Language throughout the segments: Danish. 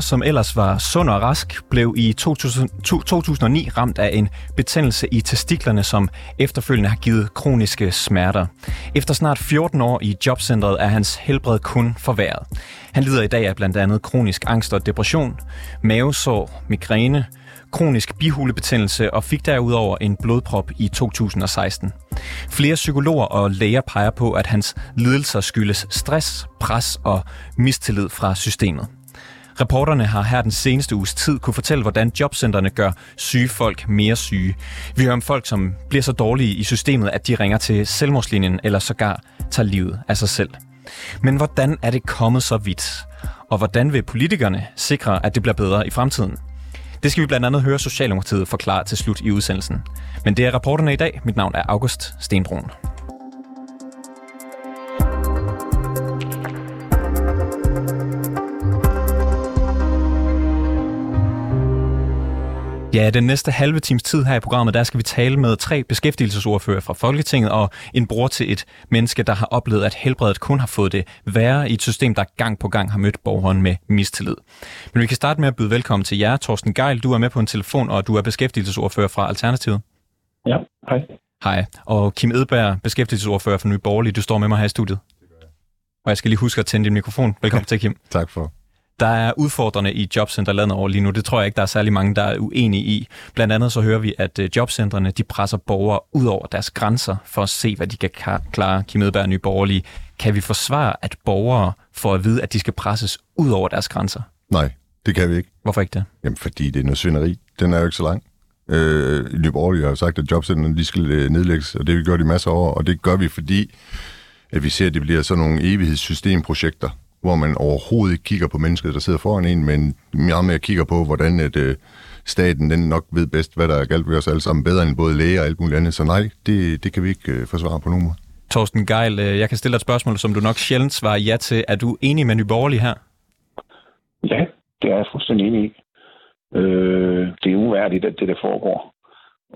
Som ellers var sund og rask, blev i 2000, 2009 ramt af en betændelse i testiklerne, som efterfølgende har givet kroniske smerter. Efter snart 14 år i jobcentret er hans helbred kun forværret. Han lider i dag af blandt andet kronisk angst og depression, mavesår, migræne, kronisk bihulebetændelse og fik derudover en blodprop i 2016. Flere psykologer og læger peger på, at hans lidelser skyldes stress, pres og mistillid fra systemet. Reporterne har her den seneste uges tid kunne fortælle, hvordan jobcentrene gør syge folk mere syge. Vi hører om folk, som bliver så dårlige i systemet, at de ringer til selvmordslinjen eller sågar tager livet af sig selv. Men hvordan er det kommet så vidt? Og hvordan vil politikerne sikre, at det bliver bedre i fremtiden? Det skal vi blandt andet høre Socialdemokratiet forklare til slut i udsendelsen. Men det er rapporterne i dag. Mit navn er August Stenbrun. Ja, den næste halve times tid her i programmet, der skal vi tale med tre beskæftigelsesordfører fra Folketinget og en bror til et menneske, der har oplevet, at helbredet kun har fået det værre i et system, der gang på gang har mødt borgeren med mistillid. Men vi kan starte med at byde velkommen til jer. Torsten Geil, du er med på en telefon, og du er beskæftigelsesordfører fra Alternativet. Ja, hej. Hej. Og Kim Edberg, beskæftigelsesordfører for Nye Borgerlige, du står med mig her i studiet. Og jeg skal lige huske at tænde din mikrofon. Velkommen til, Kim. Tak for. Der er udfordrende i jobcenterlandet over lige nu. Det tror jeg ikke, der er særlig mange, der er uenige i. Blandt andet så hører vi, at øh, jobcentrene de presser borgere ud over deres grænser for at se, hvad de kan klare. Kim Edberg Nye Borgerlige. Kan vi forsvare, at borgere får at vide, at de skal presses ud over deres grænser? Nej, det kan vi ikke. Hvorfor ikke det? Jamen, fordi det er noget svinderi. Den er jo ikke så lang. Øh, Nye Borgerlige har sagt, at jobcentrene de skal øh, nedlægges, og det vi gjort i masser af år, og det gør vi, fordi at vi ser, at det bliver sådan nogle evighedssystemprojekter, hvor man overhovedet ikke kigger på mennesket, der sidder foran en, men meget mere kigger på, hvordan at, øh, staten den nok ved bedst, hvad der er galt ved os alle sammen, bedre end både læger og alt muligt andet. Så nej, det, det kan vi ikke øh, forsvare på nogen måde. Torsten Geil, øh, jeg kan stille dig et spørgsmål, som du nok sjældent svarer ja til. Er du enig med Nyborgerlige her? Ja, det er jeg fuldstændig enig i. Øh, det er uværdigt, at det der foregår.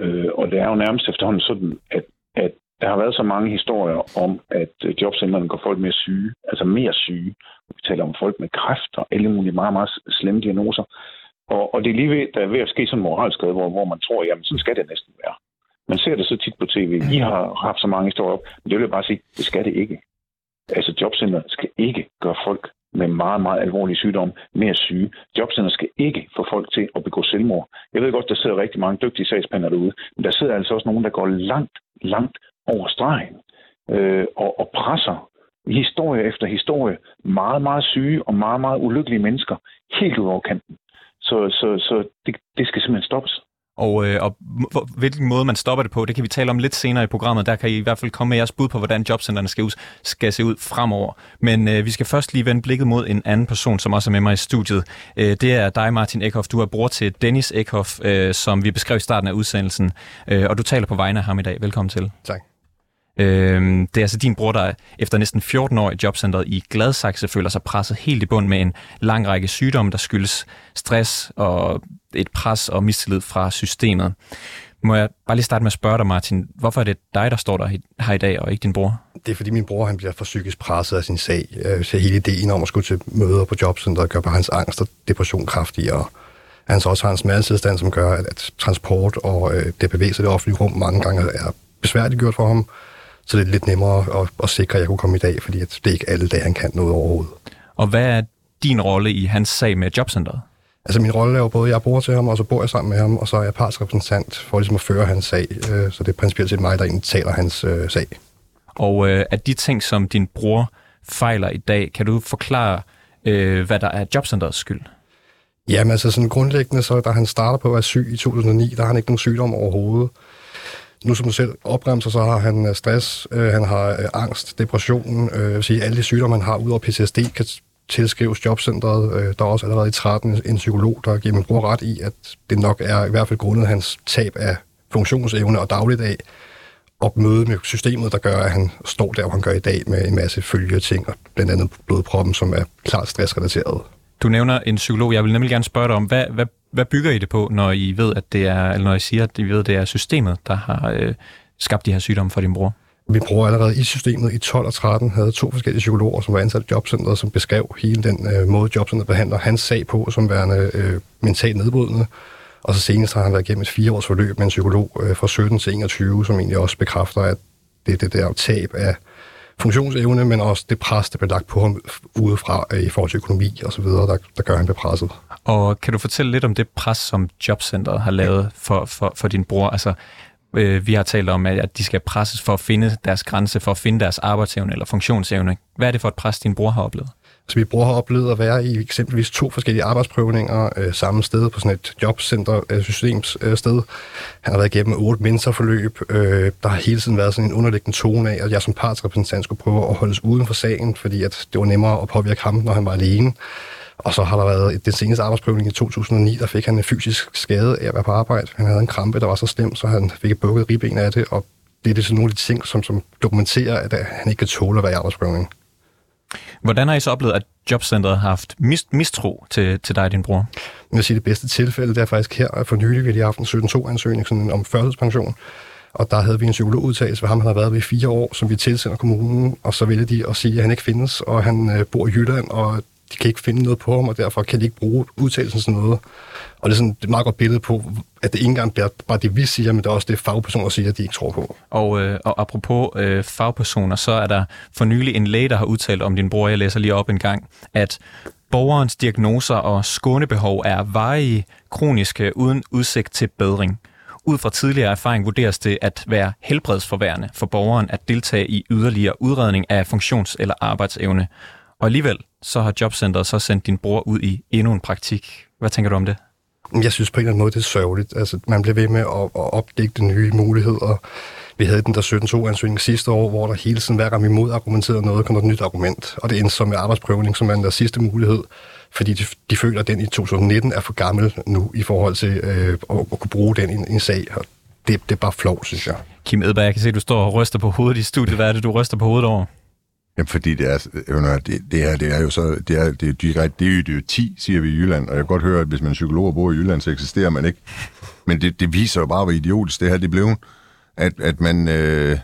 Øh, og det er jo nærmest efterhånden sådan, at, at der har været så mange historier om, at øh, jobcentrene går folk mere syge, altså mere syge. Vi taler om folk med kræft og alle mulige meget, meget slemme diagnoser. Og, og det er lige ved, der er ved at ske sådan en moralsk hvor, hvor man tror, jamen sådan skal det næsten være. Man ser det så tit på tv. I har haft så mange historier op, men det vil jeg bare sige, det skal det ikke. Altså jobcenter skal ikke gøre folk med meget, meget alvorlige sygdomme mere syge. Jobcenter skal ikke få folk til at begå selvmord. Jeg ved godt, der sidder rigtig mange dygtige sagspander derude, men der sidder altså også nogen, der går langt, langt over stregen øh, og, og presser historie efter historie meget, meget syge og meget, meget ulykkelige mennesker helt ud over kanten. Så, så, så det, det skal simpelthen stoppes. Og, øh, og hvilken måde man stopper det på, det kan vi tale om lidt senere i programmet. Der kan I i hvert fald komme med jeres bud på, hvordan jobcentrene skal, ud, skal se ud fremover. Men øh, vi skal først lige vende blikket mod en anden person, som også er med mig i studiet. Øh, det er dig, Martin Ekhoff. Du er bror til Dennis Ekhoff, øh, som vi beskrev i starten af udsendelsen. Øh, og du taler på vegne af ham i dag. Velkommen til. Tak. Øhm, det er altså din bror, der efter næsten 14 år i jobcentret i Gladsaxe føler sig presset helt i bund med en lang række sygdomme, der skyldes stress og et pres og mistillid fra systemet. Må jeg bare lige starte med at spørge dig, Martin, hvorfor er det dig, der står der her i dag, og ikke din bror? Det er fordi min bror han bliver for psykisk presset af sin sag. Øh, så hele ideen om at skulle til møder på jobcentret gør bare hans angst og depression kraftigere. Han så også har en smertetilstand, som gør, at transport og øh, det bevæger i det offentlige rum mange gange er besværligt gjort for ham. Så det er lidt nemmere at, at sikre, at jeg kunne komme i dag, fordi det er ikke alle dage, han kan noget overhovedet. Og hvad er din rolle i hans sag med jobcentret? Altså min rolle er jo både, at jeg bor til ham, og så bor jeg sammen med ham, og så er jeg partsrepræsentant for ligesom at føre hans sag. Øh, så det er principielt set mig, der egentlig taler hans øh, sag. Og øh, at de ting, som din bror fejler i dag, kan du forklare, øh, hvad der er jobcentrets skyld? Jamen altså sådan grundlæggende, så da han starter på at være syg i 2009, der har han ikke nogen sygdom overhovedet nu som du selv opremser, så har han øh, stress, øh, han har øh, angst, depression, øh, vil sige, alle de sygdomme, han har udover PTSD, kan tilskrives jobcentret. Øh, der er også allerede i 13 en psykolog, der giver min bror ret i, at det nok er i hvert fald grundet hans tab af funktionsevne og dagligdag, og møde med systemet, der gør, at han står der, hvor han gør i dag, med en masse følgeting, og blandt andet blodproppen, som er klart stressrelateret. Du nævner en psykolog. Jeg vil nemlig gerne spørge dig om, hvad, hvad, hvad bygger I det på, når I ved, at det er, eller når I siger, at I ved, at det er systemet, der har øh, skabt de her sygdomme for din bror? Vi bruger allerede i systemet i 12 og 13 havde to forskellige psykologer, som var ansat i jobcentret, som beskrev hele den øh, måde, jobcentret behandler hans sag på, som værende øh, mentalt nedbrydende. Og så senest har han været igennem et fire års forløb med en psykolog øh, fra 17 til 21, som egentlig også bekræfter, at det er det der tab af funktionsevne, men også det pres, der bliver lagt på ham udefra øh, i forhold til økonomi og så videre, der, der gør han presset. Og kan du fortælle lidt om det pres, som Jobcentret har lavet for, for, for din bror? Altså, øh, vi har talt om, at de skal presses for at finde deres grænse, for at finde deres arbejdsevne eller funktionsevne. Hvad er det for et pres, din bror har oplevet? Altså, så vi bruger har oplevet at være i eksempelvis to forskellige arbejdsprøvninger øh, samme sted på sådan et jobcenter øh, systems øh, sted. Han har været igennem otte mentorforløb. Øh, der har hele tiden været sådan en underliggende tone af, at jeg som partsrepræsentant skulle prøve at holdes uden for sagen, fordi at det var nemmere at påvirke ham, når han var alene. Og så har der været den seneste arbejdsprøvning i 2009, der fik han en fysisk skade af at være på arbejde. Han havde en krampe, der var så slem, så han fik et bukket ribben af det, og det er det sådan nogle af de ting, som, som dokumenterer, at han ikke kan tåle at være i arbejdsprøvning. Hvordan har I så oplevet, at jobcentret har haft mist, mistro til, til dig og din bror? Jeg vil sige, det bedste tilfælde, det er faktisk her for nylig, vi har haft en 17-2-ansøgning sådan om førtidspension. Og der havde vi en psykologudtalelse for ham, han har været ved i fire år, som vi tilsender kommunen, og så ville de at sige, at han ikke findes, og han øh, bor i Jylland, og de kan ikke finde noget på ham, og derfor kan de ikke bruge udtalelsen sådan noget. Og det er sådan et meget godt billede på, at det ikke engang bliver bare det, vi siger, men det er også det, fagpersoner siger, at de ikke tror på. Og, øh, og apropos øh, fagpersoner, så er der for nylig en læge, der har udtalt om din bror, jeg læser lige op en gang, at borgerens diagnoser og skånebehov er varige, kroniske, uden udsigt til bedring. Ud fra tidligere erfaring vurderes det at være helbredsforværende for borgeren at deltage i yderligere udredning af funktions- eller arbejdsevne. Og alligevel så har Jobcentret så sendt din bror ud i endnu en praktik. Hvad tænker du om det? Jeg synes på en eller anden måde, det er sørgeligt. Altså, man bliver ved med at, at opdægte nye muligheder. Vi havde den der 17-2-ansøgning sidste år, hvor der hele tiden, hver gang vi modargumenterede noget, kom der et nyt argument. Og det endte som med arbejdsprøvning, som er den der sidste mulighed, fordi de, de føler, at den i 2019 er for gammel nu i forhold til øh, at, at kunne bruge den i en, en sag. Og det, det er bare flov, synes jeg. Kim Edberg, jeg kan se, at du står og ryster på hovedet i studiet. Hvad er det, du ryster på hovedet over? Jamen, fordi det er, øh, det, det er, det er jo så, det er, det er direkte, det er jo 10, siger vi i Jylland, og jeg kan godt høre, at hvis man er psykolog og bor i Jylland, så eksisterer man ikke. Men det, det viser jo bare, hvor idiotisk det her det blev, at, at man, øh,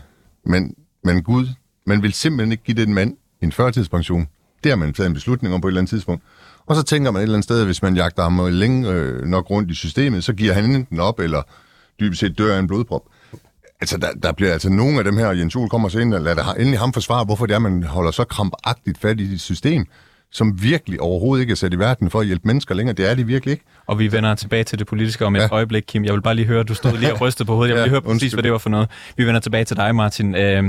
man, man Gud, man vil simpelthen ikke give den mand en førtidspension. Det har man taget en beslutning om på et eller andet tidspunkt. Og så tænker man et eller andet sted, hvis man jagter ham længe øh, nok rundt i systemet, så giver han enten op, eller dybest set dør af en blodprop. Altså, der, der bliver altså nogle af dem her, Jens Uhl kommer så ind og lader endelig ham forsvare, hvorfor det er, man holder så krampagtigt fat i et system, som virkelig overhovedet ikke er sat i verden for at hjælpe mennesker længere. Det er de virkelig ikke. Og vi vender tilbage til det politiske om et ja. øjeblik, Kim. Jeg vil bare lige høre, du stod lige og rystede på hovedet. Jeg vil lige høre præcis, undskyld. hvad det var for noget. Vi vender tilbage til dig, Martin. Øh,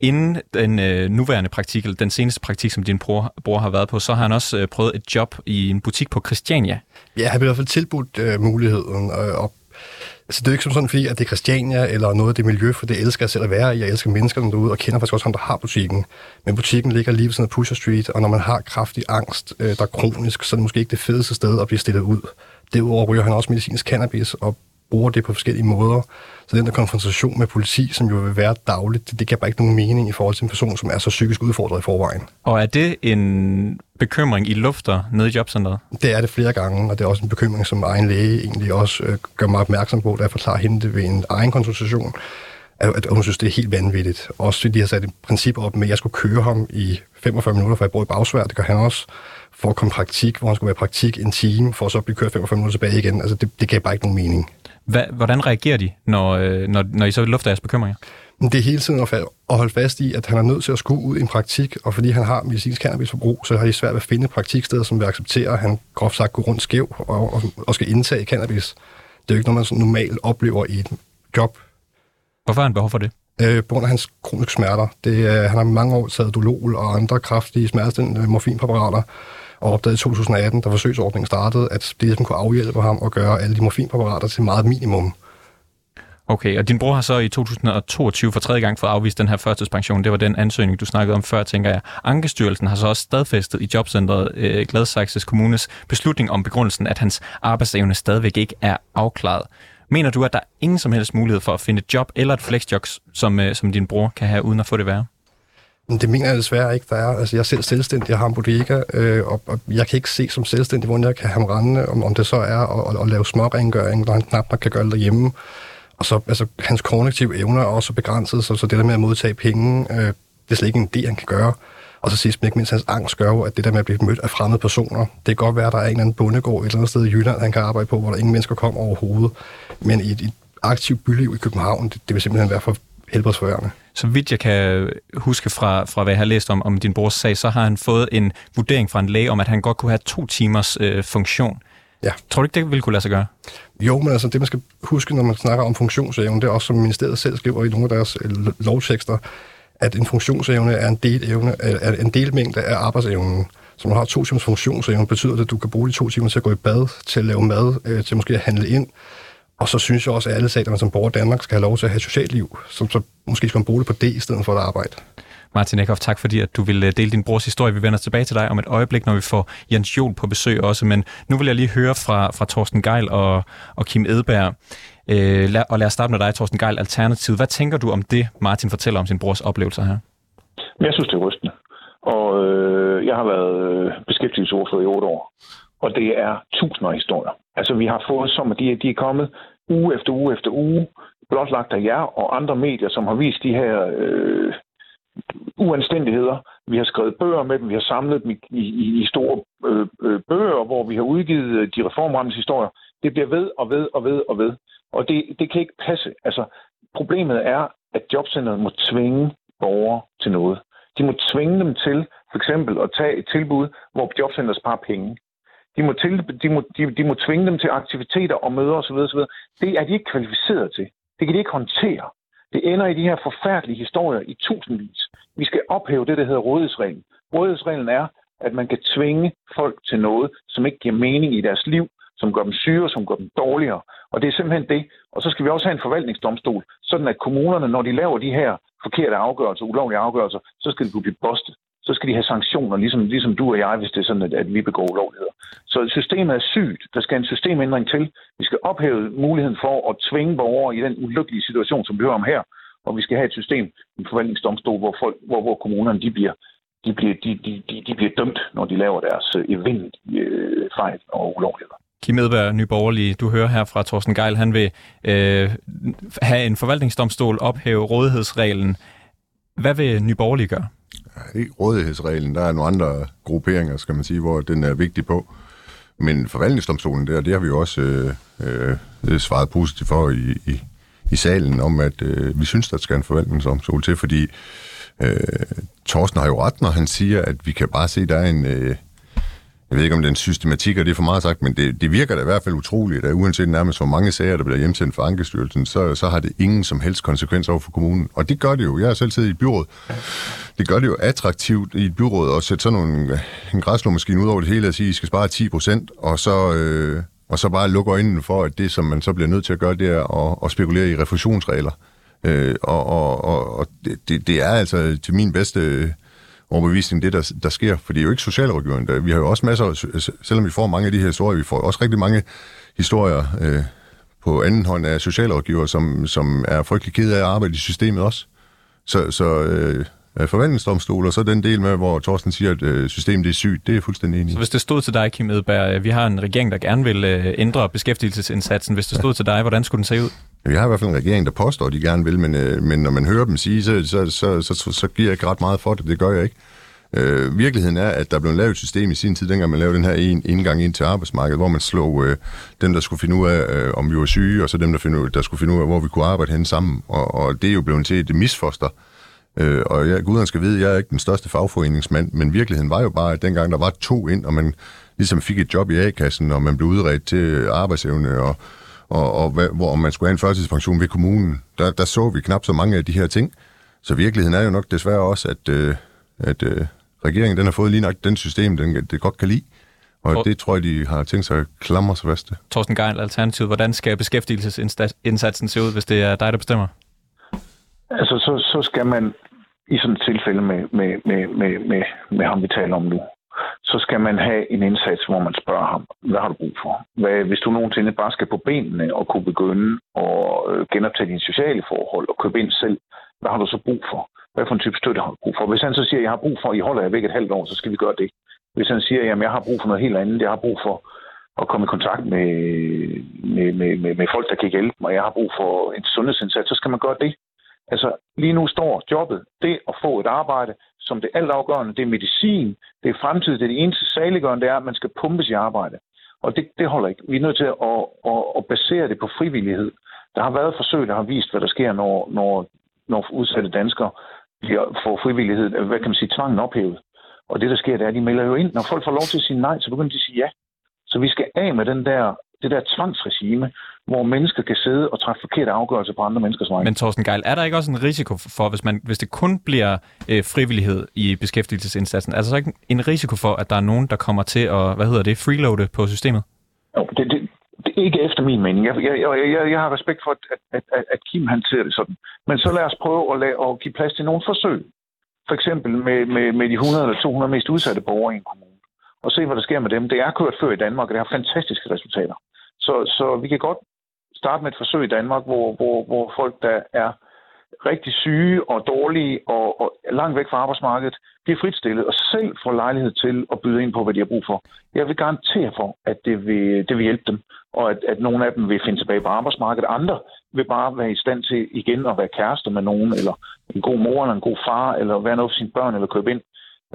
inden den øh, nuværende praktik, eller den seneste praktik, som din bror, bror har været på, så har han også øh, prøvet et job i en butik på Christiania. Ja, han har i hvert fald tilbudt øh, muligheden, øh, og Altså, det er ikke som sådan, fordi at det er Christiania eller noget af det miljø, for det elsker jeg selv at være i. Jeg elsker menneskerne derude og kender faktisk også ham, der har butikken. Men butikken ligger lige ved sådan af Pusher Street, og når man har kraftig angst, øh, der er kronisk, så er det måske ikke det fedeste sted at blive stillet ud. Derudover ryger han også medicinsk cannabis og bruger det på forskellige måder. Så den der konfrontation med politi, som jo vil være dagligt, det, det giver bare ikke nogen mening i forhold til en person, som er så psykisk udfordret i forvejen. Og er det en bekymring, I lufter nede i jobcentret? Det er det flere gange, og det er også en bekymring, som egen læge egentlig også øh, gør mig opmærksom på, da jeg forklarer hende det ved en egen konsultation, at, at hun synes, det er helt vanvittigt. Også fordi de har sat et princip op med, at jeg skulle køre ham i 45 minutter, for jeg bor i bagsvær, det gør han også, for at komme praktik, hvor han skulle være praktik en time, for at så blive kørt 45 minutter tilbage igen. Altså, det, det gav bare ikke nogen mening. Hva, hvordan reagerer de, når, øh, når, når I så lufter jeres bekymringer? Det er hele tiden at holde fast i, at han er nødt til at skue ud i en praktik, og fordi han har medicinsk cannabisforbrug, så har de svært ved at finde praktiksteder, som vil acceptere, at han groft sagt går rundt skæv og, og, og skal indtage cannabis. Det er jo ikke noget, man normalt oplever i et job. Hvorfor har han behov for det? Øh, på grund af hans kroniske smerter. Det, øh, han har mange år taget Dolol og andre kraftige smertestillende morfinpræparater, og opdagede i 2018, da forsøgsordningen startede, at det ligesom kunne afhjælpe ham og gøre alle de morfinpræparater til meget minimum. Okay, og din bror har så i 2022 for tredje gang fået afvist den her førtidspension. Det var den ansøgning, du snakkede om før, tænker jeg. Ankestyrelsen har så også stadfæstet i jobcentret øh, Gladsaxes Kommunes beslutning om begrundelsen, at hans arbejdsevne stadigvæk ikke er afklaret. Mener du, at der er ingen som helst mulighed for at finde et job eller et flexjob, som, øh, som din bror kan have, uden at få det værre? Det mener jeg desværre ikke, der er. Altså, jeg er selv selvstændig, jeg har en bodega, øh, og, og jeg kan ikke se som selvstændig, hvordan jeg kan have ham om, om det så er at, at, at lave smårengøring, når han knap nok kan gøre det derhjemme. Og så altså, hans kognitive evner er også begrænset, så, så det der med at modtage penge, øh, det er slet ikke en idé, han kan gøre. Og så sidst men ikke mindst, hans angst gør jo, at det der med at blive mødt af fremmede personer, det kan godt være, at der er en eller anden bondegård et eller andet sted i Jylland, han kan arbejde på, hvor der ingen mennesker kommer overhovedet. Men i et, et aktivt byliv i København, det, det vil simpelthen være for helbredsforværende. Så vidt jeg kan huske fra, fra hvad jeg har læst om, om din brors sag, så har han fået en vurdering fra en læge om, at han godt kunne have to timers øh, funktion. Ja. Tror du ikke, det ville kunne lade sig gøre? Jo, men altså det, man skal huske, når man snakker om funktionsevne, det er også, som ministeriet selv skriver i nogle af deres øh, lovtekster, at en funktionsevne er en, del evne, er en delmængde af arbejdsevnen. Så når du har to timers funktionsevne, betyder det, at du kan bruge de to timer til at gå i bad, til at lave mad, øh, til måske at handle ind. Og så synes jeg også, at alle man som borger i Danmark skal have lov til at have et socialt liv, så, så måske skal man bruge det på det i stedet for at arbejde. Martin Eckhoff, tak fordi at du vil dele din brors historie. Vi vender tilbage til dig om et øjeblik, når vi får Jens Jol på besøg også. Men nu vil jeg lige høre fra, fra Torsten Geil og, og Kim Edberg. Øh, lad, og lad os starte med dig, Torsten Geil, Alternativet. Hvad tænker du om det, Martin fortæller om sin brors oplevelser her? Jeg synes, det er rystende. Og øh, jeg har været øh, beskæftigelsesordfører i otte år. Og det er tusinder af historier. Altså, vi har fået som, at de, de er kommet uge efter uge efter uge, blotlagt af jer og andre medier, som har vist de her øh, uanstændigheder. Vi har skrevet bøger med dem, vi har samlet dem i, i, i store øh, øh, bøger, hvor vi har udgivet øh, de reformrammes historier. Det bliver ved og ved og ved og ved. Og det, det kan ikke passe. Altså, problemet er, at jobcenteret må tvinge borgere til noget. De må tvinge dem til for eksempel at tage et tilbud, hvor jobcenteret sparer penge. De må, til, de, må, de, de må tvinge dem til aktiviteter og møder osv. osv. Det er de ikke kvalificeret til. Det kan de ikke håndtere. Det ender i de her forfærdelige historier i tusindvis. Vi skal ophæve det, der hedder rådighedsreglen. Rådighedsreglen er, at man kan tvinge folk til noget, som ikke giver mening i deres liv, som gør dem syge, som gør dem dårligere. Og det er simpelthen det. Og så skal vi også have en forvaltningsdomstol, sådan at kommunerne, når de laver de her forkerte afgørelser, ulovlige afgørelser, så skal de kunne blive bostet så skal de have sanktioner, ligesom, ligesom du og jeg, hvis det er sådan, at, at vi begår ulovligheder. Så systemet er sygt. Der skal en systemændring til. Vi skal ophæve muligheden for at tvinge borgere i den ulykkelige situation, som vi hører om her. Og vi skal have et system, en forvaltningsdomstol, hvor, folk, hvor, hvor kommunerne de bliver, de, bliver, de, de, de, de bliver dømt, når de laver deres øh, event, øh, fejl og ulovligheder. Kim Edberg, Nyborgerlige, du hører her fra Thorsten Geil, han vil øh, have en forvaltningsdomstol ophæve rådighedsreglen. Hvad vil Nyborgerlige gøre? I rådighedsreglen. Der er nogle andre grupperinger, skal man sige, hvor den er vigtig på. Men forvaltningsdomstolen der, det har vi jo også øh, øh, svaret positivt for i, i, i salen, om at øh, vi synes, der skal en forvaltningsdomstol til, fordi øh, Torsten har jo ret, når han siger, at vi kan bare se, at der er en, øh, jeg ved ikke, om den systematik, og det er for meget sagt, men det, det virker da i hvert fald utroligt, at uanset nærmest hvor mange sager, der bliver hjemsendt fra Ankestyrelsen, så, så har det ingen som helst konsekvens over for kommunen. Og det gør det jo. Jeg har selv siddet i et byråd. Det gør det jo attraktivt i et byråd at sætte sådan nogle, en græslåmaskine ud over det hele og sige, at I skal spare 10 procent, og så... Øh, og så bare lukke øjnene for, at det, som man så bliver nødt til at gøre, det er at, at spekulere i refusionsregler. Øh, og og, og, og det, det er altså til min bedste overbevisning, det der, der sker. For det er jo ikke socialrådgiveren. Vi har jo også masser, selvom vi får mange af de her historier, vi får også rigtig mange historier øh, på anden hånd af socialrådgiver, som, som er frygtelig ked af at arbejde i systemet også. Så, så øh, forvaltningsdomstol, og så den del med, hvor Thorsten siger, at øh, systemet er sygt, det er fuldstændig enig Så hvis det stod til dig, Kim Edberg, øh, vi har en regering, der gerne vil øh, ændre beskæftigelsesindsatsen. Hvis det stod til dig, hvordan skulle den se ud? Vi har i hvert fald en regering, der påstår, at de gerne vil, men, øh, men når man hører dem sige, så, så, så, så, så, så giver jeg ikke ret meget for det. Det gør jeg ikke. Øh, virkeligheden er, at der blev lavet et system i sin tid, dengang man lavede den her en, indgang ind til arbejdsmarkedet, hvor man slog øh, dem, der skulle finde ud af, øh, om vi var syge, og så dem, der, finde ud, der skulle finde ud af, hvor vi kunne arbejde hen sammen. Og, og det er jo blevet til et misfoster. Øh, og jeg, guderne skal vide, jeg er ikke den største fagforeningsmand, men virkeligheden var jo bare, at dengang der var to ind, og man ligesom fik et job i A-kassen, og man blev udredt til arbejdsevne, og og, og hvor man skulle have en førtidspension ved kommunen, der, der så vi knap så mange af de her ting. Så virkeligheden er jo nok desværre også, at, øh, at øh, regeringen den har fået lige nok den system, den det godt kan lide. Og For... det tror jeg, de har tænkt sig at klamre sig fast til. Torsten Geil, Alternativet, hvordan skal beskæftigelsesindsatsen se ud, hvis det er dig, der bestemmer? Altså, så, så skal man i sådan et tilfælde med, med, med, med, med, med ham, vi taler om nu, så skal man have en indsats, hvor man spørger ham, hvad har du brug for? Hvad, hvis du nogensinde bare skal på benene og kunne begynde at øh, genoptage dine sociale forhold og købe ind selv, hvad har du så brug for? Hvad for en type støtte har du brug for? Hvis han så siger, jeg har brug for, at I holder jer væk et halvt år, så skal vi gøre det. Hvis han siger, jamen jeg har brug for noget helt andet, jeg har brug for at komme i kontakt med, med, med, med, med folk, der kan hjælpe mig, jeg har brug for en sundhedsindsats, så skal man gøre det. Altså, lige nu står jobbet, det at få et arbejde, som det altafgørende, det er medicin, det er fremtid, det er det eneste saliggørende, det er, at man skal pumpes i arbejde. Og det, det holder ikke. Vi er nødt til at, at, at, basere det på frivillighed. Der har været forsøg, der har vist, hvad der sker, når, når, når udsatte danskere bliver, får frivillighed, hvad kan man sige, tvangen ophævet. Og det, der sker, det er, at de melder jo ind. Når folk får lov til at sige nej, så begynder de at sige ja. Så vi skal af med den der, det der tvangsregime, hvor mennesker kan sidde og træffe forkerte afgørelser på andre menneskers vegne. Men Thorsten Geil, er der ikke også en risiko for, hvis, man, hvis det kun bliver øh, frivillighed i beskæftigelsesindsatsen, er der så ikke en risiko for, at der er nogen, der kommer til at, hvad hedder det, freeloade på systemet? Jo, det, det, det er ikke efter min mening. Jeg, jeg, jeg, jeg har respekt for, at, at, at, at Kim han ser det sådan. Men så lad os prøve at, lade, at give plads til nogle forsøg. For eksempel med, med, med de 100 eller 200 mest udsatte borgere i en kommune. Og se, hvad der sker med dem. Det er kørt før i Danmark, og det har fantastiske resultater. Så, så vi kan godt starte med et forsøg i Danmark, hvor, hvor, hvor folk, der er rigtig syge og dårlige og, og langt væk fra arbejdsmarkedet, bliver fritstillet og selv får lejlighed til at byde ind på, hvad de har brug for. Jeg vil garantere for, at det vil, det vil hjælpe dem, og at, at nogle af dem vil finde tilbage på arbejdsmarkedet. Andre vil bare være i stand til igen at være kærester med nogen, eller en god mor eller en god far, eller være noget for sine børn, eller købe ind.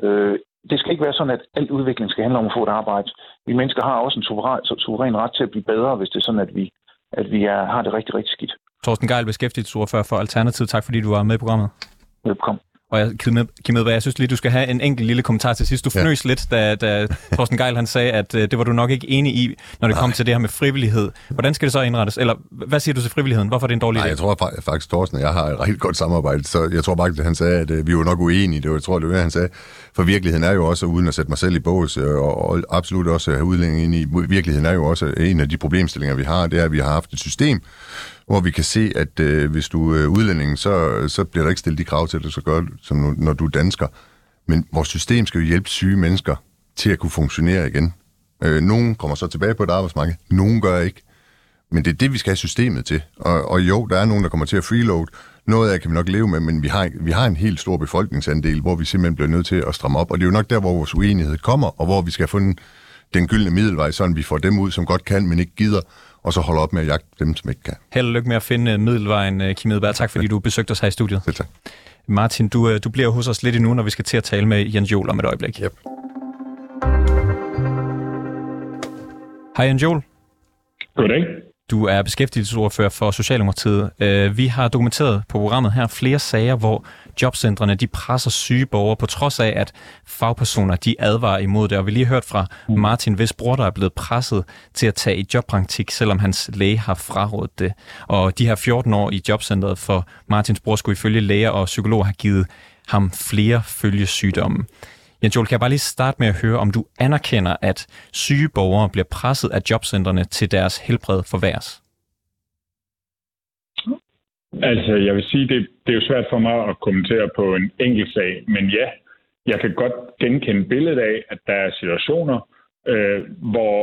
Øh, det skal ikke være sådan, at alt udvikling skal handle om at få et arbejde. Vi mennesker har også en suveræn, suveræn ret til at blive bedre, hvis det er sådan, at vi, at vi er, har det rigtig, rigtig skidt. Thorsten Geil, beskæftigelsesordfører for Alternativ. Tak fordi du var med i programmet. Velkommen. Og jeg, Kim Edberg, jeg synes lige, du skal have en enkelt lille kommentar til sidst. Du fornøs ja. lidt, da, da Thorsten Geil han sagde, at uh, det var du nok ikke enig i, når det Nej. kom til det her med frivillighed. Hvordan skal det så indrettes? Eller hvad siger du til frivilligheden? Hvorfor er det en dårlig Nej, idé? jeg tror faktisk, Thorsten og jeg har et rigtig godt samarbejde, så jeg tror bare, at han sagde, at uh, vi var nok uenige. Det var, jeg tror, det var han sagde. For virkeligheden er jo også, uden at sætte mig selv i bås, øh, og, og absolut også have udlænding ind i, virkeligheden er jo også en af de problemstillinger, vi har, det er, at vi har haft et system, hvor vi kan se, at øh, hvis du er udlænding, så, så bliver der ikke stillet de krav til dig, så gør som nu, når du er dansker. Men vores system skal jo hjælpe syge mennesker til at kunne funktionere igen. Øh, nogen kommer så tilbage på et arbejdsmarked, nogen gør ikke. Men det er det, vi skal have systemet til. Og, og jo, der er nogen, der kommer til at freeload. Noget af kan vi nok leve med, men vi har, vi har en helt stor befolkningsandel, hvor vi simpelthen bliver nødt til at stramme op. Og det er jo nok der, hvor vores uenighed kommer, og hvor vi skal have fundet den gyldne middelvej, sådan vi får dem ud, som godt kan, men ikke gider, og så holde op med at jagte dem, som ikke kan. Held og lykke med at finde middelvejen, øh, Kim Edberg. Tak fordi du besøgte os her i studiet. Selv tak. Martin, du, øh, du bliver hos os lidt endnu, når vi skal til at tale med Jens Jol om et øjeblik. Yep. Hej Jens Jol. Goddag. Du er beskæftigelsesordfører for Socialdemokratiet. Øh, vi har dokumenteret på programmet her flere sager, hvor jobcentrene de presser syge borgere, på trods af, at fagpersoner de advarer imod det. Og vi lige hørt fra Martin, hvis bror, der er blevet presset til at tage i jobpraktik, selvom hans læge har frarådet det. Og de her 14 år i jobcentret for Martins bror skulle ifølge læger og psykologer have givet ham flere følgesygdomme. Jens Joel, kan jeg bare lige starte med at høre, om du anerkender, at syge borgere bliver presset af jobcentrene til deres helbred forværres? Altså, jeg vil sige, det, det er jo svært for mig at kommentere på en enkelt sag, men ja, jeg kan godt genkende billedet af, at der er situationer, øh, hvor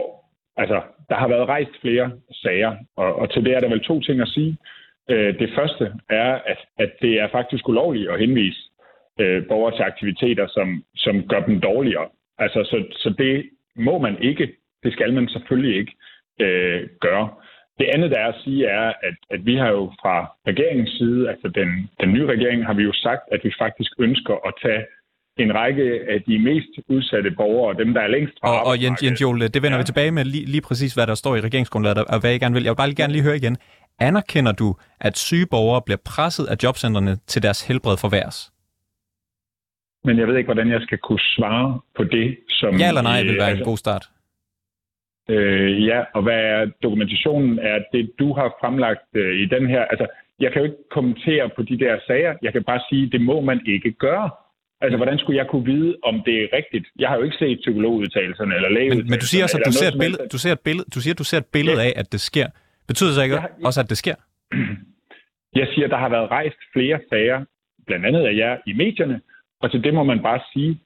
altså, der har været rejst flere sager, og, og til det er der vel to ting at sige. Øh, det første er, at, at det er faktisk ulovligt at henvise øh, borgere til aktiviteter, som, som gør dem dårligere. Altså, så, så det må man ikke. Det skal man selvfølgelig ikke øh, gøre. Det andet, der er at sige, er, at, at vi har jo fra regeringens side, altså den, den nye regering, har vi jo sagt, at vi faktisk ønsker at tage en række af de mest udsatte borgere, dem der er længst fra Og, og Jens, Jens Jol, det vender ja. vi tilbage med lige, lige præcis, hvad der står i regeringsgrundlaget, og hvad jeg gerne vil. Jeg vil bare lige gerne lige høre igen. Anerkender du, at syge borgere bliver presset af jobcentrene til deres helbred forværres? Men jeg ved ikke, hvordan jeg skal kunne svare på det. Som, ja eller nej vil være altså, en god start. Øh, ja, og hvad er dokumentationen? Er det, du har fremlagt øh, i den her? Altså, jeg kan jo ikke kommentere på de der sager. Jeg kan bare sige, det må man ikke gøre. Altså, hvordan skulle jeg kunne vide, om det er rigtigt? Jeg har jo ikke set psykologudtalelserne eller lægeudtalelserne. Men, men du siger også, at du ser, et billede, du, ser et billede, du siger, at du ser et billede ja. af, at det sker. Betyder det så ikke jeg, også, at det sker? Jeg siger, at der har været rejst flere sager, blandt andet af jer i medierne, og til det må man bare sige,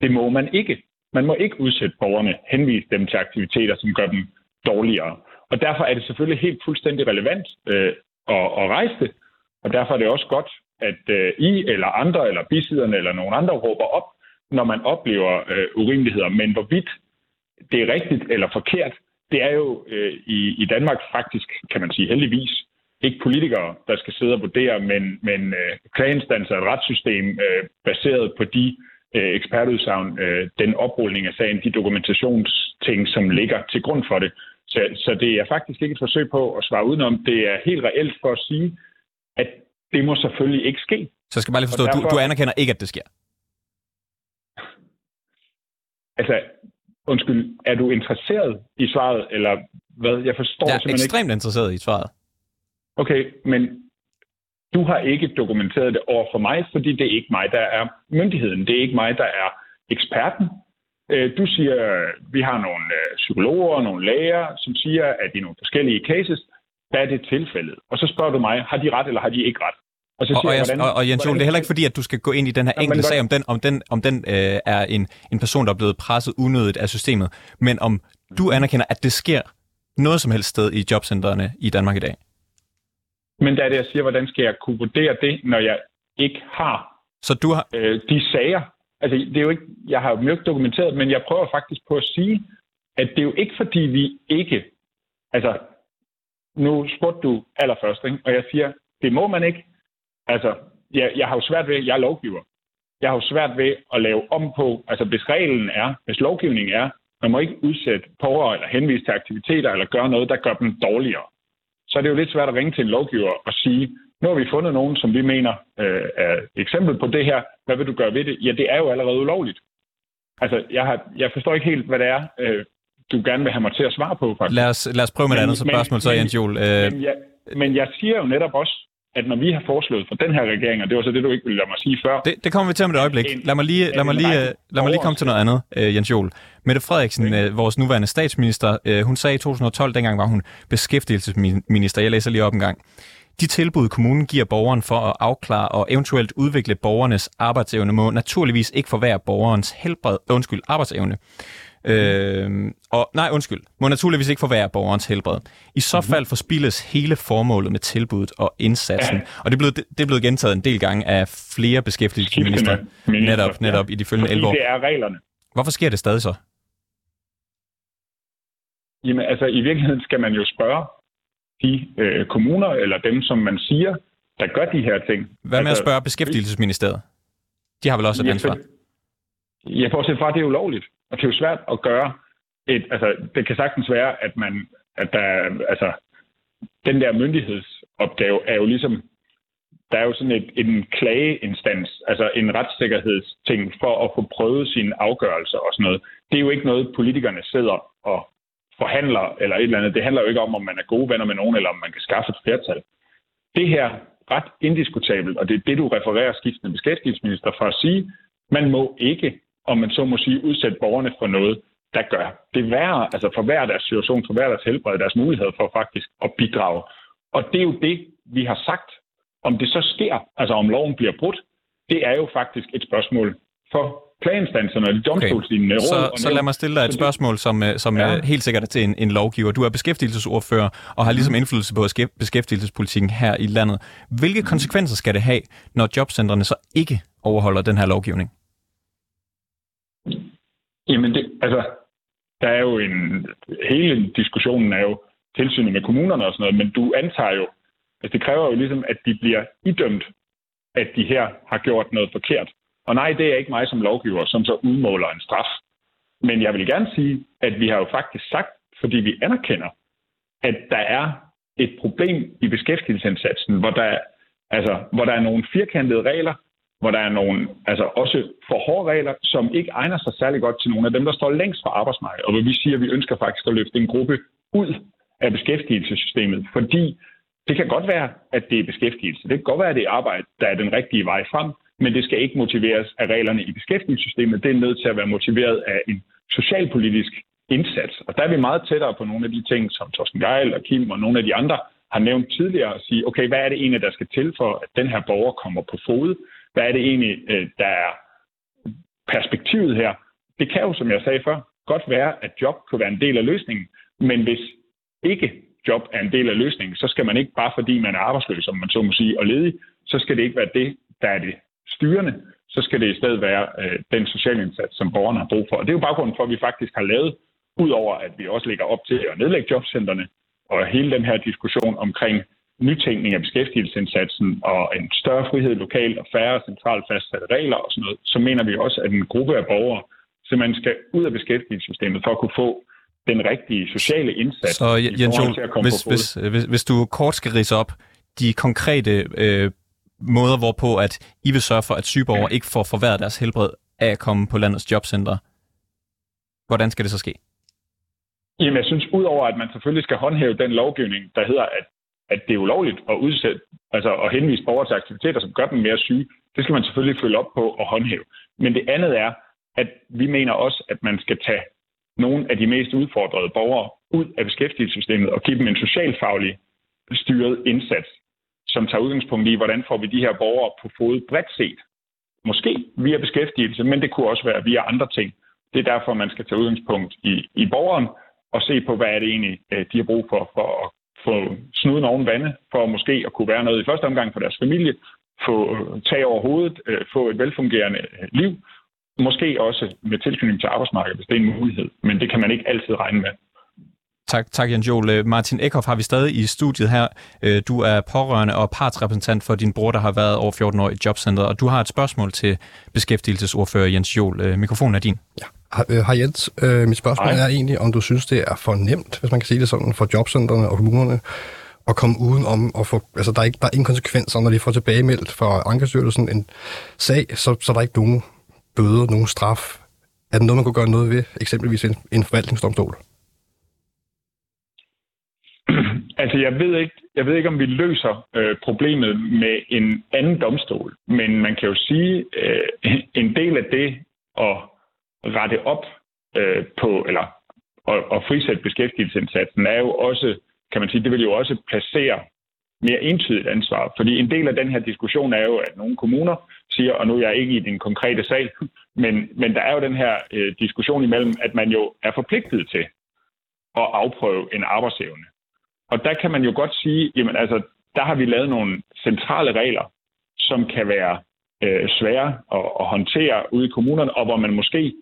det må man ikke. Man må ikke udsætte borgerne, henvise dem til aktiviteter, som gør dem dårligere. Og derfor er det selvfølgelig helt fuldstændig relevant øh, at, at rejse det. Og derfor er det også godt, at øh, I eller andre, eller bisiderne eller nogen andre råber op, når man oplever øh, urimeligheder. Men hvorvidt det er rigtigt eller forkert, det er jo øh, i, i Danmark faktisk, kan man sige heldigvis, ikke politikere, der skal sidde og vurdere, men, men øh, klageinstanser et retssystem øh, baseret på de øh, ekspertudsagn, øh, den oprulning af sagen, de dokumentationsting, som ligger til grund for det. Så, så det er faktisk ikke et forsøg på at svare udenom. Det er helt reelt for at sige, at det må selvfølgelig ikke ske. Så jeg skal bare lige forstå, derfor, du, du anerkender ikke, at det sker? Altså, undskyld, er du interesseret i svaret, eller hvad? Jeg forstår jeg er simpelthen ekstremt ikke. interesseret i svaret. Okay, men du har ikke dokumenteret det over for mig, fordi det er ikke mig, der er myndigheden. Det er ikke mig, der er eksperten. Øh, du siger, vi har nogle øh, psykologer og nogle læger, som siger, at i nogle forskellige cases, der er det tilfældet. Og så spørger du mig, har de ret eller har de ikke ret? Og, så siger og, jeg, hvordan, og, og Jens Jol, det er heller ikke fordi, at du skal gå ind i den her enkelte sag, om den, om den, om den øh, er en, en person, der er blevet presset unødigt af systemet, men om du anerkender, at det sker noget som helst sted i jobcentrene i Danmark i dag. Men der er det, jeg siger, hvordan skal jeg kunne vurdere det, når jeg ikke har, så du har... øh, de sager? Altså, det er jo ikke, jeg har jo ikke dokumenteret, men jeg prøver faktisk på at sige, at det er jo ikke fordi, vi ikke... Altså, nu spurgte du allerførst, ikke? og jeg siger, det må man ikke. Altså, jeg, jeg har jo svært ved, jeg er lovgiver. Jeg har jo svært ved at lave om på, altså hvis reglen er, hvis lovgivningen er, man må ikke udsætte borgere eller henvise til aktiviteter eller gøre noget, der gør dem dårligere så er det jo lidt svært at ringe til en lovgiver og sige, nu har vi fundet nogen, som vi mener øh, er eksempel på det her. Hvad vil du gøre ved det? Ja, det er jo allerede ulovligt. Altså, jeg, har, jeg forstår ikke helt, hvad det er, øh, du gerne vil have mig til at svare på, faktisk. Lad os, lad os prøve med et andet spørgsmål, så Jens Jol. Øh... Men, jeg, men jeg siger jo netop også, at når vi har foreslået for den her regering, og det var så det, du ikke ville lade mig sige før. Det, det kommer vi til om et øjeblik. Lad mig lige, lad mig lige, lad mig lige komme til noget andet, uh, Jens Jol. Mette Frederiksen, uh, vores nuværende statsminister, uh, hun sagde i 2012, dengang var hun beskæftigelsesminister, jeg læser lige op en gang. De tilbud, kommunen giver borgeren for at afklare og eventuelt udvikle borgernes arbejdsevne, må naturligvis ikke forværre borgerens helbred, undskyld, arbejdsevne. Øh, og nej, undskyld, må naturligvis ikke forværre borgerens helbred. I så mm-hmm. fald forspilles hele formålet med tilbuddet og indsatsen. Ja. Og det er, blevet, det er blevet gentaget en del gange af flere beskæftigelsesminister, netop, netop ja. i de følgende 11 år. det er reglerne. Hvorfor sker det stadig så? Jamen, altså i virkeligheden skal man jo spørge de øh, kommuner, eller dem, som man siger, der gør de her ting. Hvad med altså, at spørge beskæftigelsesministeriet? De har vel også et ansvar? Ja, bortset fra, at det er ulovligt. Og det er jo svært at gøre et, altså det kan sagtens være, at man, at der, altså den der myndighedsopgave er jo ligesom, der er jo sådan et, en klageinstans, altså en retssikkerhedsting for at få prøvet sine afgørelser og sådan noget. Det er jo ikke noget, politikerne sidder og forhandler eller et eller andet. Det handler jo ikke om, om man er gode venner med nogen, eller om man kan skaffe et flertal. Det her ret indiskutabelt, og det er det, du refererer skiftende beskæftigelsesminister for at sige, man må ikke om man så må sige, udsætte borgerne for noget, der gør det værre, altså for hver deres situation, for hver deres helbred, deres mulighed for faktisk at bidrage. Og det er jo det, vi har sagt. Om det så sker, altså om loven bliver brudt, det er jo faktisk et spørgsmål for klageinstanserne og de domstolslignende okay. råd. Så, så lad mig stille dig et spørgsmål, som, øh, som ja. helt sikkert er til en, en lovgiver. Du er beskæftigelsesordfører og har ligesom indflydelse på beskæftigelsespolitikken her i landet. Hvilke konsekvenser skal det have, når jobcentrene så ikke overholder den her lovgivning? Jamen, det, altså, der er jo en... Hele diskussionen er jo tilsynet med kommunerne og sådan noget, men du antager jo, altså det kræver jo ligesom, at de bliver idømt, at de her har gjort noget forkert. Og nej, det er ikke mig som lovgiver, som så udmåler en straf. Men jeg vil gerne sige, at vi har jo faktisk sagt, fordi vi anerkender, at der er et problem i beskæftigelsesindsatsen, hvor der, altså, hvor der er nogle firkantede regler, hvor der er nogle, altså også for hårde regler, som ikke egner sig særlig godt til nogle af dem, der står længst fra arbejdsmarkedet. Og hvor vi siger, at vi ønsker faktisk at løfte en gruppe ud af beskæftigelsessystemet, fordi det kan godt være, at det er beskæftigelse. Det kan godt være, at det er arbejde, der er den rigtige vej frem, men det skal ikke motiveres af reglerne i beskæftigelsessystemet. Det er nødt til at være motiveret af en socialpolitisk indsats. Og der er vi meget tættere på nogle af de ting, som Torsten Geil og Kim og nogle af de andre har nævnt tidligere, at sige, okay, hvad er det egentlig, der skal til for, at den her borger kommer på fod? Hvad er det egentlig, øh, der er perspektivet her? Det kan jo, som jeg sagde før, godt være, at job kunne være en del af løsningen, men hvis ikke job er en del af løsningen, så skal man ikke bare fordi man er arbejdsløs, som man så må sige, og ledig, så skal det ikke være det, der er det styrende. Så skal det i stedet være øh, den sociale indsats, som borgerne har brug for. Og det er jo baggrunden for, at vi faktisk har lavet udover at vi også lægger op til at nedlægge jobcentrene, og hele den her diskussion omkring nytænkning af beskæftigelsesindsatsen og en større frihed lokalt og færre centralt fastsatte regler og sådan noget, så mener vi også, at en gruppe af borgere simpelthen skal ud af beskæftigelsessystemet for at kunne få den rigtige sociale indsats. Så Jens Jol, hvis, hvis, hvis, hvis du kort skal rise op de konkrete øh, måder, hvorpå at I vil sørge for, at sygeborgere ikke får forværret deres helbred af at komme på landets jobcenter, hvordan skal det så ske? Jamen, jeg synes, udover at man selvfølgelig skal håndhæve den lovgivning, der hedder, at, at det er ulovligt at udsætte, altså at henvise borgere til aktiviteter, som gør dem mere syge, det skal man selvfølgelig følge op på og håndhæve. Men det andet er, at vi mener også, at man skal tage nogle af de mest udfordrede borgere ud af beskæftigelsessystemet og give dem en socialfaglig styret indsats, som tager udgangspunkt i, hvordan får vi de her borgere på fod bredt set. Måske via beskæftigelse, men det kunne også være via andre ting. Det er derfor, man skal tage udgangspunkt i, i borgeren og se på, hvad er det egentlig, øh, de har brug for, for at få snuden oven vande, for måske at kunne være noget i første omgang for deres familie, få øh, tag over hovedet, øh, få et velfungerende liv, måske også med tilknytning til arbejdsmarkedet, hvis det er en mulighed. Men det kan man ikke altid regne med. Tak, tak Jens Jol. Martin Eckhoff har vi stadig i studiet her. Du er pårørende og partsrepræsentant for din bror, der har været over 14 år i jobcentret, og du har et spørgsmål til beskæftigelsesordfører Jens Jol. Mikrofonen er din. Ja. Har Jens, øh, mit spørgsmål Hej. er egentlig, om du synes, det er for nemt, hvis man kan sige det sådan, for jobcentrene og kommunerne, at komme uden om at få, altså der er, ikke, der er ingen konsekvenser, når de får tilbagemeldt fra Ankestyrelsen en sag, så, så der er ikke nogen bøder, nogen straf. Er det noget, man kunne gøre noget ved, eksempelvis en, en forvaltningsdomstol? Altså, jeg ved ikke, jeg ved ikke om vi løser øh, problemet med en anden domstol, men man kan jo sige, øh, en del af det at rette op øh, på, eller og, og frisætte beskæftigelsesindsatsen, er jo også, kan man sige, det vil jo også placere mere entydigt ansvar. Fordi en del af den her diskussion er jo, at nogle kommuner siger, og nu er jeg ikke i den konkrete sag, men, men der er jo den her øh, diskussion imellem, at man jo er forpligtet til at afprøve en arbejdsevne. Og der kan man jo godt sige, jamen altså, der har vi lavet nogle centrale regler, som kan være øh, svære at, at håndtere ude i kommunerne, og hvor man måske,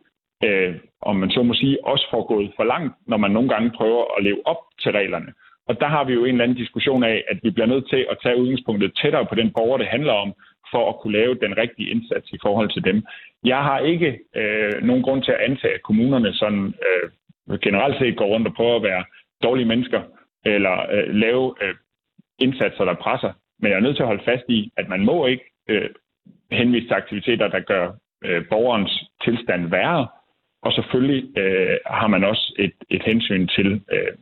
øh, om man så må sige, også får gået for langt, når man nogle gange prøver at leve op til reglerne. Og der har vi jo en eller anden diskussion af, at vi bliver nødt til at tage udgangspunktet tættere på den borger, det handler om, for at kunne lave den rigtige indsats i forhold til dem. Jeg har ikke øh, nogen grund til at antage, at kommunerne sådan øh, generelt set går rundt og prøver at være dårlige mennesker eller øh, lave øh, indsatser, der presser. Men jeg er nødt til at holde fast i, at man må ikke øh, henvise til aktiviteter, der gør øh, borgerens tilstand værre. Og selvfølgelig øh, har man også et, et hensyn til øh,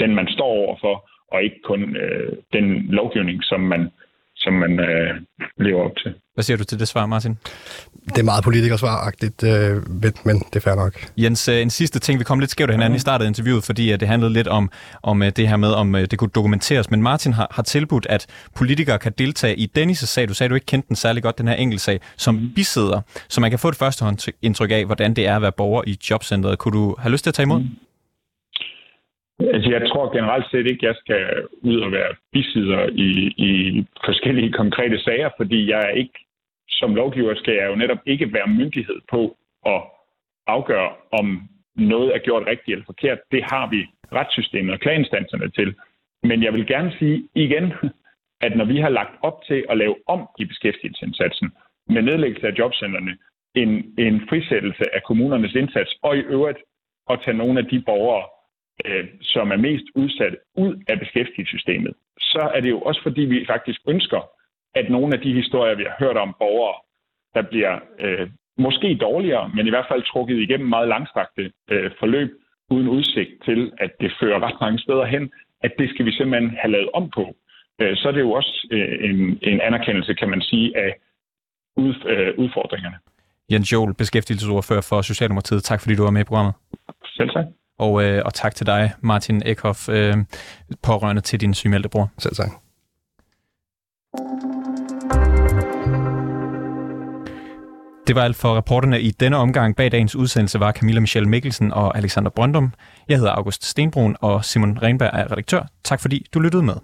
den, man står overfor, og ikke kun øh, den lovgivning, som man som man øh, lever op til. Hvad siger du til det svar, Martin? Det er meget politikersvaragtigt, øh, men, men det er fair nok. Jens, øh, en sidste ting. Vi kom lidt skævt hinanden i starten af interviewet, fordi at det handlede lidt om, om øh, det her med, om det kunne dokumenteres. Men Martin har, har tilbudt, at politikere kan deltage i Dennis' sag. Du sagde, at du ikke kendte den særlig godt, den her sag, som mm. bisidder, så man kan få et førstehåndsindtryk af, hvordan det er at være borger i jobcentret. Kunne du have lyst til at tage imod? Mm. Altså, jeg tror generelt set ikke, at jeg skal ud og være bisider i, i forskellige konkrete sager, fordi jeg er ikke, som lovgiver skal jeg jo netop ikke være myndighed på at afgøre, om noget er gjort rigtigt eller forkert. Det har vi retssystemet og klageinstanserne til. Men jeg vil gerne sige igen, at når vi har lagt op til at lave om i beskæftigelsesindsatsen med nedlæggelse af jobcenterne, en, en frisættelse af kommunernes indsats, og i øvrigt at tage nogle af de borgere, øh, som er mest udsat ud af beskæftigelsessystemet, så er det jo også fordi, vi faktisk ønsker, at nogle af de historier, vi har hørt om borgere, der bliver øh, måske dårligere, men i hvert fald trukket igennem meget langstrakte øh, forløb, uden udsigt til, at det fører ret mange steder hen, at det skal vi simpelthen have lavet om på. Øh, så er det jo også øh, en, en anerkendelse, kan man sige, af ud, øh, udfordringerne. Jens Jol, beskæftigelsesordfører for Socialdemokratiet. Tak fordi du var med i programmet. Selv tak. Og, øh, og tak til dig, Martin Eckhoff, øh, pårørende til din sygemeldte bror. Selv tak. Det var alt for reporterne i denne omgang. Bag dagens udsendelse var Camilla Michelle Mikkelsen og Alexander Brøndum. Jeg hedder August Stenbrun, og Simon Renberg er redaktør. Tak fordi du lyttede med.